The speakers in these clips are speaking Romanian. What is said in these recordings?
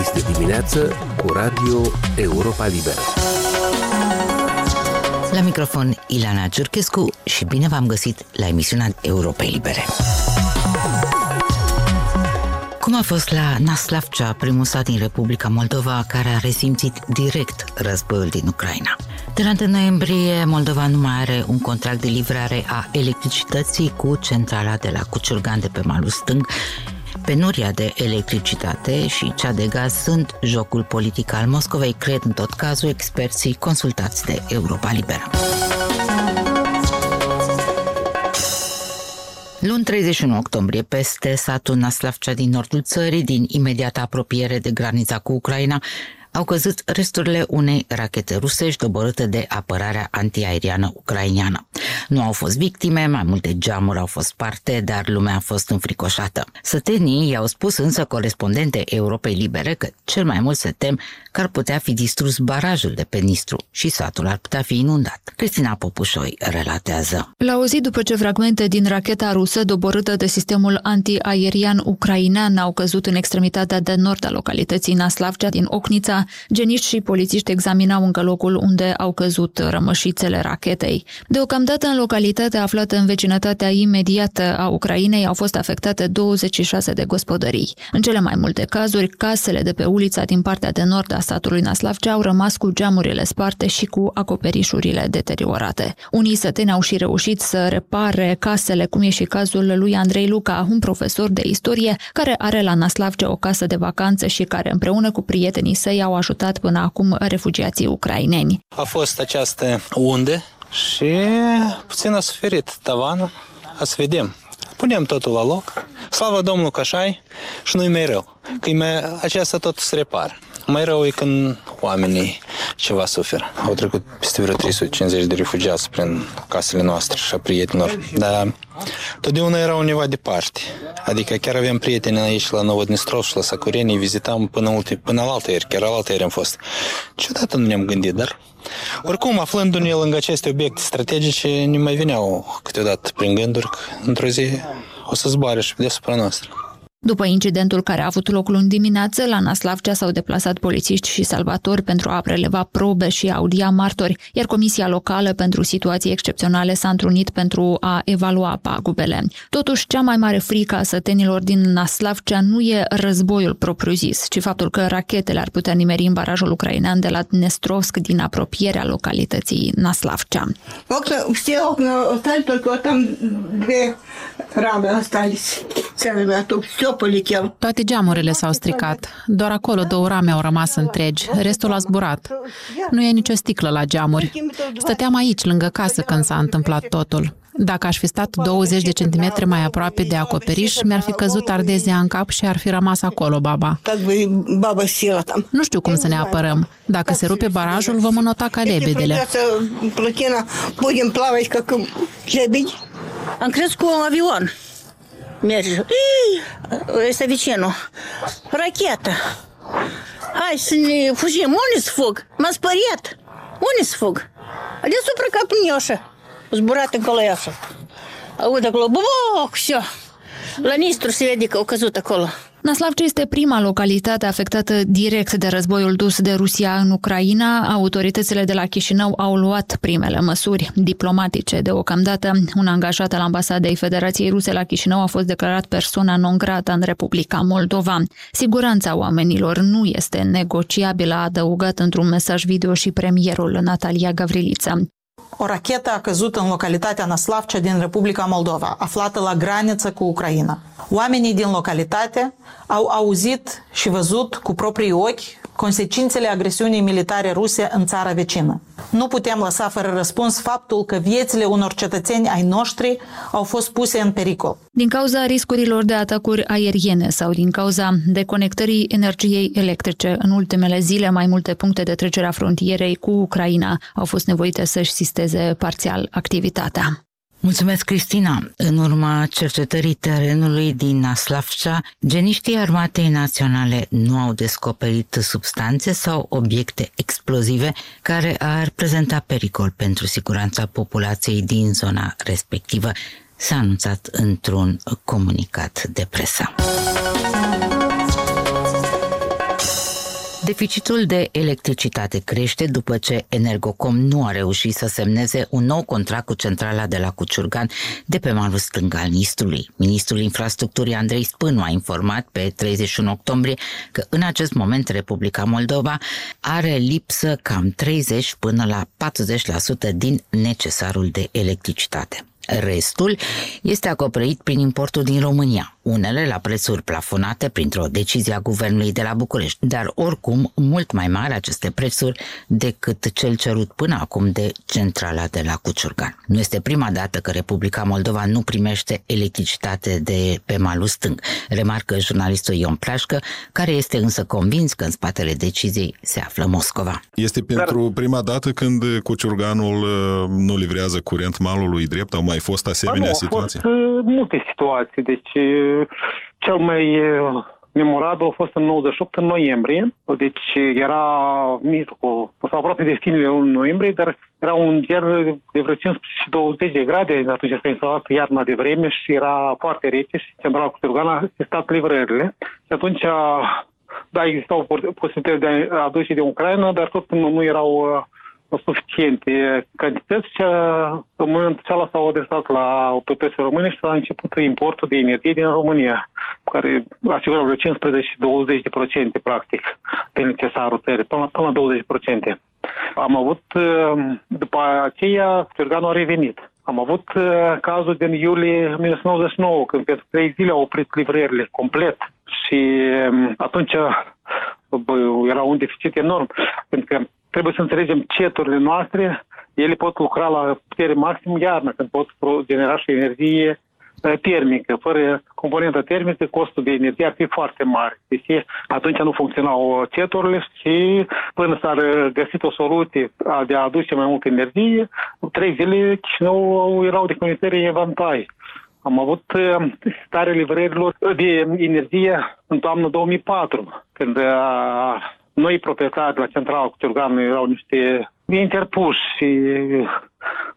Este dimineață cu Radio Europa Liberă. La microfon Ilana Ciurchescu și bine v-am găsit la emisiunea Europei Libere. Cum a fost la Naslavcea, primul sat din Republica Moldova care a resimțit direct războiul din Ucraina? De la 1 noiembrie, Moldova nu mai are un contract de livrare a electricității cu centrala de la Cuciurgan de pe malul stâng Penuria de electricitate și cea de gaz sunt jocul politic al Moscovei, cred în tot cazul experții consultați de Europa Liberă. Luni 31 octombrie, peste satul Naslavcea din nordul țării, din imediată apropiere de granița cu Ucraina, au căzut resturile unei rachete rusești doborâte de apărarea antiaeriană ucraineană. Nu au fost victime, mai multe geamuri au fost parte, dar lumea a fost înfricoșată. Sătenii i-au spus însă corespondente Europei Libere că cel mai mult se tem că ar putea fi distrus barajul de pe Nistru și satul ar putea fi inundat. Cristina Popușoi relatează. La o zi după ce fragmente din racheta rusă doborâtă de sistemul antiaerian ucrainean au căzut în extremitatea de nord a localității Naslavcea din Ocnița, geniști și polițiști examinau încă locul unde au căzut rămășițele rachetei. Deocamdată în localitatea aflată în vecinătatea imediată a Ucrainei au fost afectate 26 de gospodării. În cele mai multe cazuri, casele de pe ulița din partea de nord a statului Naslavcea au rămas cu geamurile sparte și cu acoperișurile deteriorate. Unii săteni au și reușit să repare casele, cum e și cazul lui Andrei Luca, un profesor de istorie care are la Naslavcea o casă de vacanță și care împreună cu prietenii săi au ajutat până acum refugiații ucraineni. A fost această unde și puțin a suferit tavanul. A să vedem. Punem totul la loc. Slavă Domnului că așa și nu-i mai rău. Că mai, aceasta tot se repară. Mai rău e când oamenii ceva suferă. Au trecut peste vreo 350 de refugiați prin casele noastre și a prietenilor. Dar totdeauna erau undeva departe. Adică chiar avem prieteni aici la Novodnistrov și la Sacureni, vizitam până, ulti, până la altă ieri, chiar la altă ieri am fost. Ciudată nu ne-am gândit, dar oricum, aflându-ne lângă aceste obiecte strategice, ne mai veneau câteodată prin gânduri că într-o zi o să zboare și deasupra noastră. După incidentul care a avut loc luni dimineață, la Naslavcea s-au deplasat polițiști și salvatori pentru a preleva probe și audia martori, iar Comisia Locală pentru Situații Excepționale s-a întrunit pentru a evalua pagubele. Totuși, cea mai mare frică a sătenilor din Naslavcea nu e războiul propriu-zis, ci faptul că rachetele ar putea nimeri în barajul ucrainean de la Dnestrovsk din apropierea localității Naslavcea. Окна, все окна остались, только вот там две рамы остались целыми, а то все полетело. toate geamurile s-au stricat. Doar acolo două rame au rămas întregi. Restul a zburat. Nu e nicio sticlă la geamuri. Stăteam aici, lângă casă, când s-a întâmplat totul. Dacă aș fi stat 20 de centimetri mai aproape de acoperiș, mi-ar fi căzut ardezia în cap și ar fi rămas acolo baba. Nu știu cum să ne apărăm. Dacă se rupe barajul, vom înota ca lebedele. Am crescut un avion. Merge. Ii, Este vecinul. Rachetă. Hai să ne fugim. Unde să fug? M-am speriat. Unde să fug? Deasupra capnioșă. Zburat în coloiașă. Aud acolo, buboc, все. La Nistru se vede că au căzut acolo. Naslavce este prima localitate afectată direct de războiul dus de Rusia în Ucraina. Autoritățile de la Chișinău au luat primele măsuri diplomatice. Deocamdată, un angajat al ambasadei Federației Ruse la Chișinău a fost declarat persoana non grata în Republica Moldova. Siguranța oamenilor nu este negociabilă, a adăugat într-un mesaj video și premierul Natalia Gavrilița. O rachetă a căzut în localitatea Naslavcea din Republica Moldova, aflată la graniță cu Ucraina. Oamenii din localitate au auzit și văzut cu proprii ochi consecințele agresiunii militare ruse în țara vecină. Nu putem lăsa fără răspuns faptul că viețile unor cetățeni ai noștri au fost puse în pericol. Din cauza riscurilor de atacuri aeriene sau din cauza deconectării energiei electrice, în ultimele zile mai multe puncte de trecere a frontierei cu Ucraina au fost nevoite să-și sisteze parțial activitatea. Mulțumesc, Cristina! În urma cercetării terenului din Naslavcea, geniștii Armatei Naționale nu au descoperit substanțe sau obiecte explozive care ar prezenta pericol pentru siguranța populației din zona respectivă, s-a anunțat într-un comunicat de presă. Deficitul de electricitate crește după ce Energocom nu a reușit să semneze un nou contract cu centrala de la Cuciurgan de pe malul stâng al Nistrului. Ministrul Infrastructurii Andrei Spânu a informat pe 31 octombrie că în acest moment Republica Moldova are lipsă cam 30 până la 40% din necesarul de electricitate. Restul este acoperit prin importul din România, unele la prețuri plafonate printr-o decizie a Guvernului de la București, dar oricum mult mai mari aceste prețuri decât cel cerut până acum de centrala de la Cuciurgan. Nu este prima dată că Republica Moldova nu primește electricitate de pe malul stâng, remarcă jurnalistul Ion Plașcă, care este însă convins că în spatele deciziei se află Moscova. Este pentru prima dată când Cuciurganul uh, nu livrează curent malului drept, au mai mai fost asemenea nu, situații? Au fost uh, multe situații. Deci, uh, cel mai uh, memorabil a fost în 98, în noiembrie. Deci, era mijlocul, sau aproape de finele în noiembrie, dar era un ger de vreo 15-20 de grade. Atunci s-a instalat iarna de vreme și era foarte rece și centrala cu Târgana a stat livrările. Și atunci da, existau posibilități de a aduce de Ucraina, dar tot nu, nu erau suficiente cantități și în momentul acela s-au adresat la autoritățile române și s-a început importul de energie din România, care asigură vreo 15-20% practic de necesarul țării, până, până la 20%. Am avut, după aceea, Sturganul a revenit. Am avut cazul din iulie 1999, când pentru trei zile au oprit livrările complet și atunci bă, era un deficit enorm, pentru că trebuie să înțelegem ceturile noastre, ele pot lucra la putere maxim iarnă, când pot genera și energie uh, termică. Fără componentă termică, costul de energie ar fi foarte mare. Deci atunci nu funcționau ceturile și până s-a găsit o soluție de a aduce mai multă energie, trei zile Chișinău erau de comunitări evantai. Am avut uh, stare livrărilor de energie în toamnă 2004, când a noi proprietari la centrala cu Ciurgan erau niște interpuși și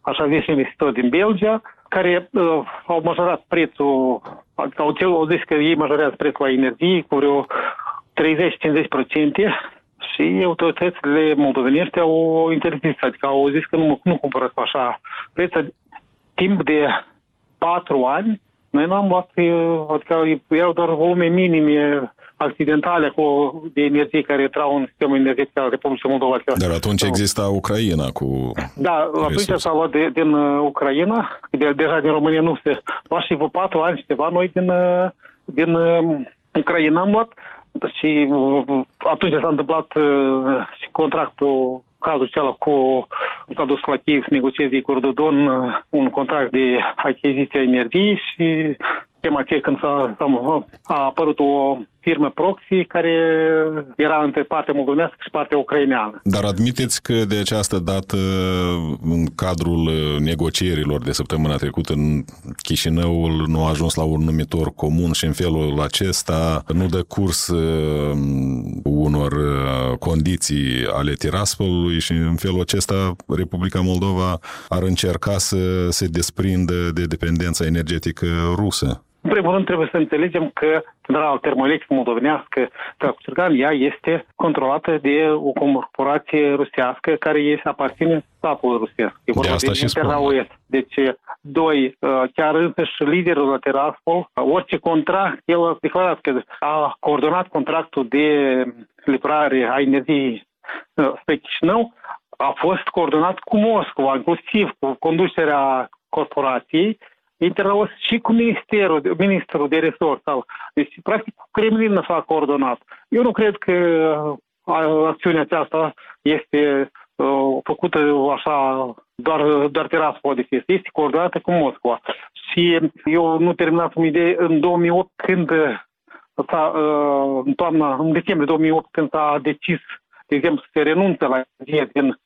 așa zis investitori din Belgia, care uh, au majorat prețul, au, au zis că ei majorează prețul la energie cu vreo 30-50% și autoritățile moldovenești au interzis, adică au zis că nu, nu cumpără cu așa preț. Timp de patru ani, noi n-am luat, uh, adică erau doar volume minime accidentale cu, de energie care intrau în sistemul energetic al Republicii Moldova. Dar atunci exista Ucraina cu Da, atunci s-a luat de, din uh, Ucraina, de, deja din România nu se lua și vă patru ani ceva, noi din, uh, din uh, Ucraina am luat. Și atunci s-a întâmplat și contractul cazul acela cu s-a dus la Kiev să negocieze cu Dodon un contract de achiziție a energiei și tema aceea când s-a, a apărut o firmă proxy care era între partea moldovenească și partea ucraineană. Dar admiteți că de această dată, în cadrul negocierilor de săptămâna trecută, în Chișinăul nu a ajuns la un numitor comun și în felul acesta nu dă curs um, unor uh, condiții ale Tiraspolului și în felul acesta Republica Moldova ar încerca să se desprindă de dependența energetică rusă. În primul rând trebuie să înțelegem că centrala termoelectrică moldovenească, Tracuțurgan, ea este controlată de o corporație rusească care ei se aparține statului rusesc. E vorba de, de Interraoes. Deci, doi, uh, chiar însăși liderul la Teraspol, uh, orice contract, el a declarat că a coordonat contractul de livrare a energiei uh, spre Chișinău, a fost coordonat cu Moscova, inclusiv cu conducerea corporației, Internos și cu ministerul, ministrul de resort. Sau, deci, practic, Kremlin s-a coordonat. Eu nu cred că acțiunea aceasta este uh, făcută așa doar, doar Tiraspol de fest. Este coordonată cu Moscova. Și eu nu terminasem idee în 2008 când s-a, uh, în toamna, în decembrie 2008 când s-a decis, de exemplu, să se renunțe la energie din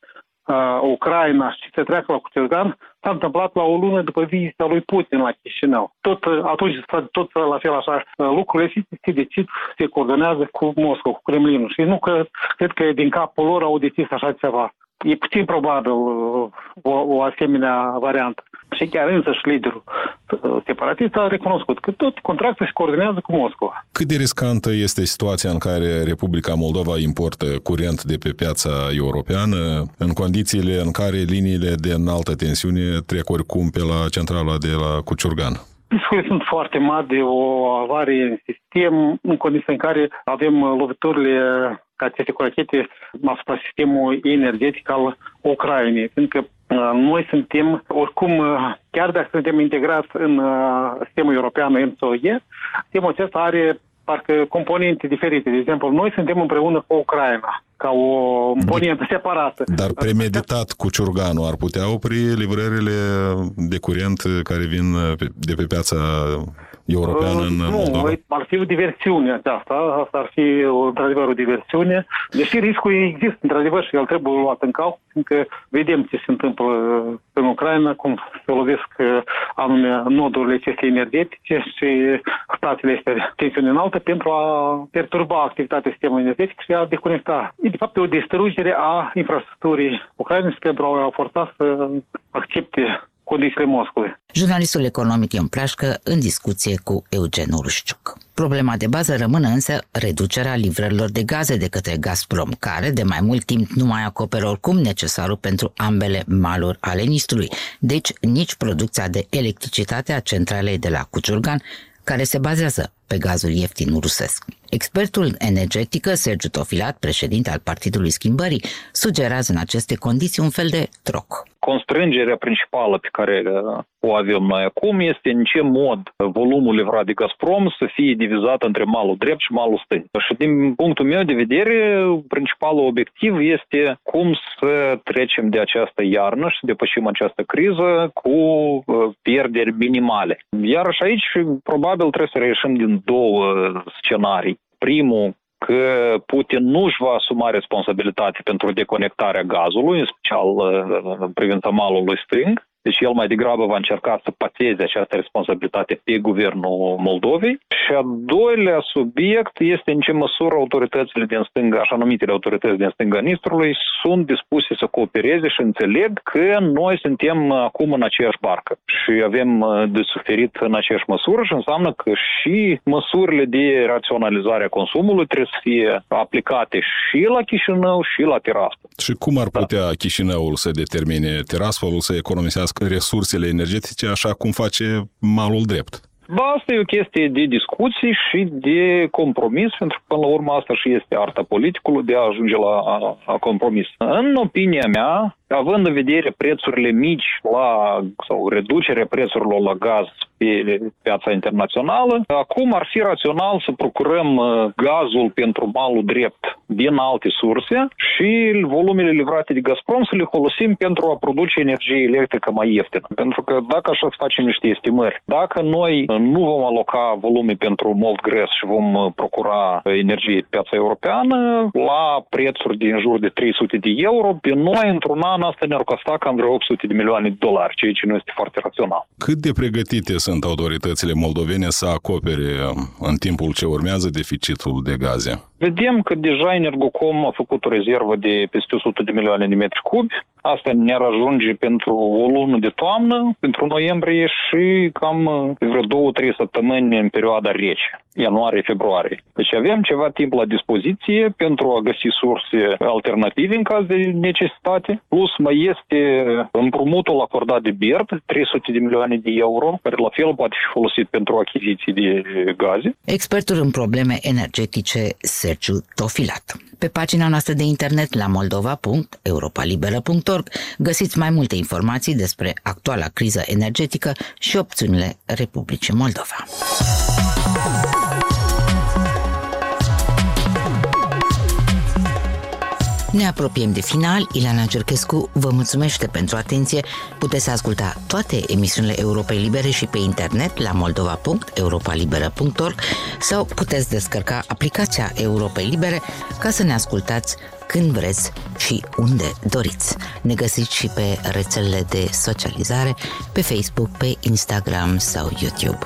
uh, Ucraina și să treacă la Cucergan, s-a întâmplat la o lună după vizita lui Putin la Chișinău. Tot atunci, tot la fel așa, lucrurile și se decid, se coordonează cu Moscova, cu Kremlinul. Și nu că, cred că din capul lor au decis așa ceva. E puțin probabil o, o asemenea variantă. Și chiar însă și liderul uh, separatist a recunoscut că tot contractul se coordonează cu Moscova. Cât de riscantă este situația în care Republica Moldova importă curent de pe piața europeană în condițiile în care liniile de înaltă tensiune trec oricum pe la centrala de la Cuciurgan? Riscurile sunt foarte mari de o avarie în sistem, în condiții în care avem uh, loviturile ca aceste cu rachete asupra sistemul energetic al Ucrainei, pentru că uh, noi suntem, oricum, uh, chiar dacă suntem integrați în sistemul european MSOE, sistemul acesta are parcă componente diferite. De exemplu, noi suntem împreună cu Ucraina ca o componentă separată. Dar premeditat cu Ciurganu ar putea opri livrările de curent care vin de pe piața europeană în nu, Moldova? ar fi o diversiune aceasta, asta ar fi într-adevăr o diversiune, deși riscul există într-adevăr și el trebuie luat în cal, fiindcă vedem ce se întâmplă în Ucraina, cum se lovesc anume nodurile acestea energetice și statele este tensiune înaltă pentru a perturba activitatea sistemului energetic și a deconecta. E de fapt o distrugere a infrastructurii Ucrainei pentru a forța să accepte condițiile Moscovei. Jurnalistul economic Ion Plașcă în discuție cu Eugen Urușciuc. Problema de bază rămâne însă reducerea livrărilor de gaze de către Gazprom, care de mai mult timp nu mai acoperă oricum necesarul pentru ambele maluri ale Nistrului, deci nici producția de electricitate a centralei de la Cuciurgan, care se bazează pe gazul ieftin rusesc. Expertul energetică Sergiu Tofilat, președinte al Partidului Schimbării, sugerează în aceste condiții un fel de troc constrângerea principală pe care uh, o avem noi acum este în ce mod volumul livrat de Gazprom să fie divizat între malul drept și malul stâng. Și din punctul meu de vedere, principalul obiectiv este cum să trecem de această iarnă și să depășim această criză cu uh, pierderi minimale. Iar și aici probabil trebuie să reieșim din două scenarii. Primul, că Putin nu își va asuma responsabilitate pentru deconectarea gazului, în special uh, în privința malului stâng, deci el mai degrabă va încerca să pățeze această responsabilitate pe guvernul Moldovei. Și a doilea subiect este în ce măsură autoritățile din stânga, așa numitele autorități din stânga Nistrului, sunt dispuse să coopereze și înțeleg că noi suntem acum în aceeași barcă și avem uh, de suferit în aceeași măsură și înseamnă că și măsurile de raționalizare a consumului trebuie să fie aplicate și la Chișinău și la Tiraspol. Și cum ar putea da. Chișinăul să determine Tiraspolul să economisească folosească resursele energetice așa cum face malul drept. Ba, asta e o chestie de discuții și de compromis, pentru că până la urmă asta și este arta politicului de a ajunge la a, a compromis. În opinia mea, având în vedere prețurile mici la, sau reducerea prețurilor la gaz pe piața internațională, acum ar fi rațional să procurăm uh, gazul pentru malul drept din alte surse și volumele livrate de Gazprom să le folosim pentru a produce energie electrică mai ieftină. Pentru că dacă așa să facem niște estimări, dacă noi nu vom aloca volume pentru mult gres și vom uh, procura energie pe piața europeană la prețuri din jur de 300 de euro, pe noi într-un an asta ne-ar costa cam vreo 800 de milioane de dolari, ceea ce nu este foarte rațional. Cât de pregătite sunt autoritățile moldovene să acopere um, în timpul ce urmează deficitul de gaze? Vedem că deja Energocom a făcut o rezervă de peste 100 de milioane de metri cubi. Asta ne-ar ajunge pentru o lună de toamnă, pentru noiembrie și cam uh, vreo două-trei săptămâni în perioada rece, ianuarie-februarie. Deci avem ceva timp la dispoziție pentru a găsi surse alternative în caz de necesitate. Plus mai este împrumutul acordat de BERD, 300 de milioane de euro, care la fel poate fi folosit pentru achiziții de gaze. Expertul în probleme energetice se Sergiu Tofilat. Pe pagina noastră de internet la moldova.europalibera.org găsiți mai multe informații despre actuala criză energetică și opțiunile Republicii Moldova. Ne apropiem de final. Ileana Cerchescu vă mulțumește pentru atenție. Puteți asculta toate emisiunile Europei Libere și pe internet la moldova.europalibera.org sau puteți descărca aplicația Europei Libere ca să ne ascultați când vreți și unde doriți. Ne găsiți și pe rețelele de socializare, pe Facebook, pe Instagram sau YouTube.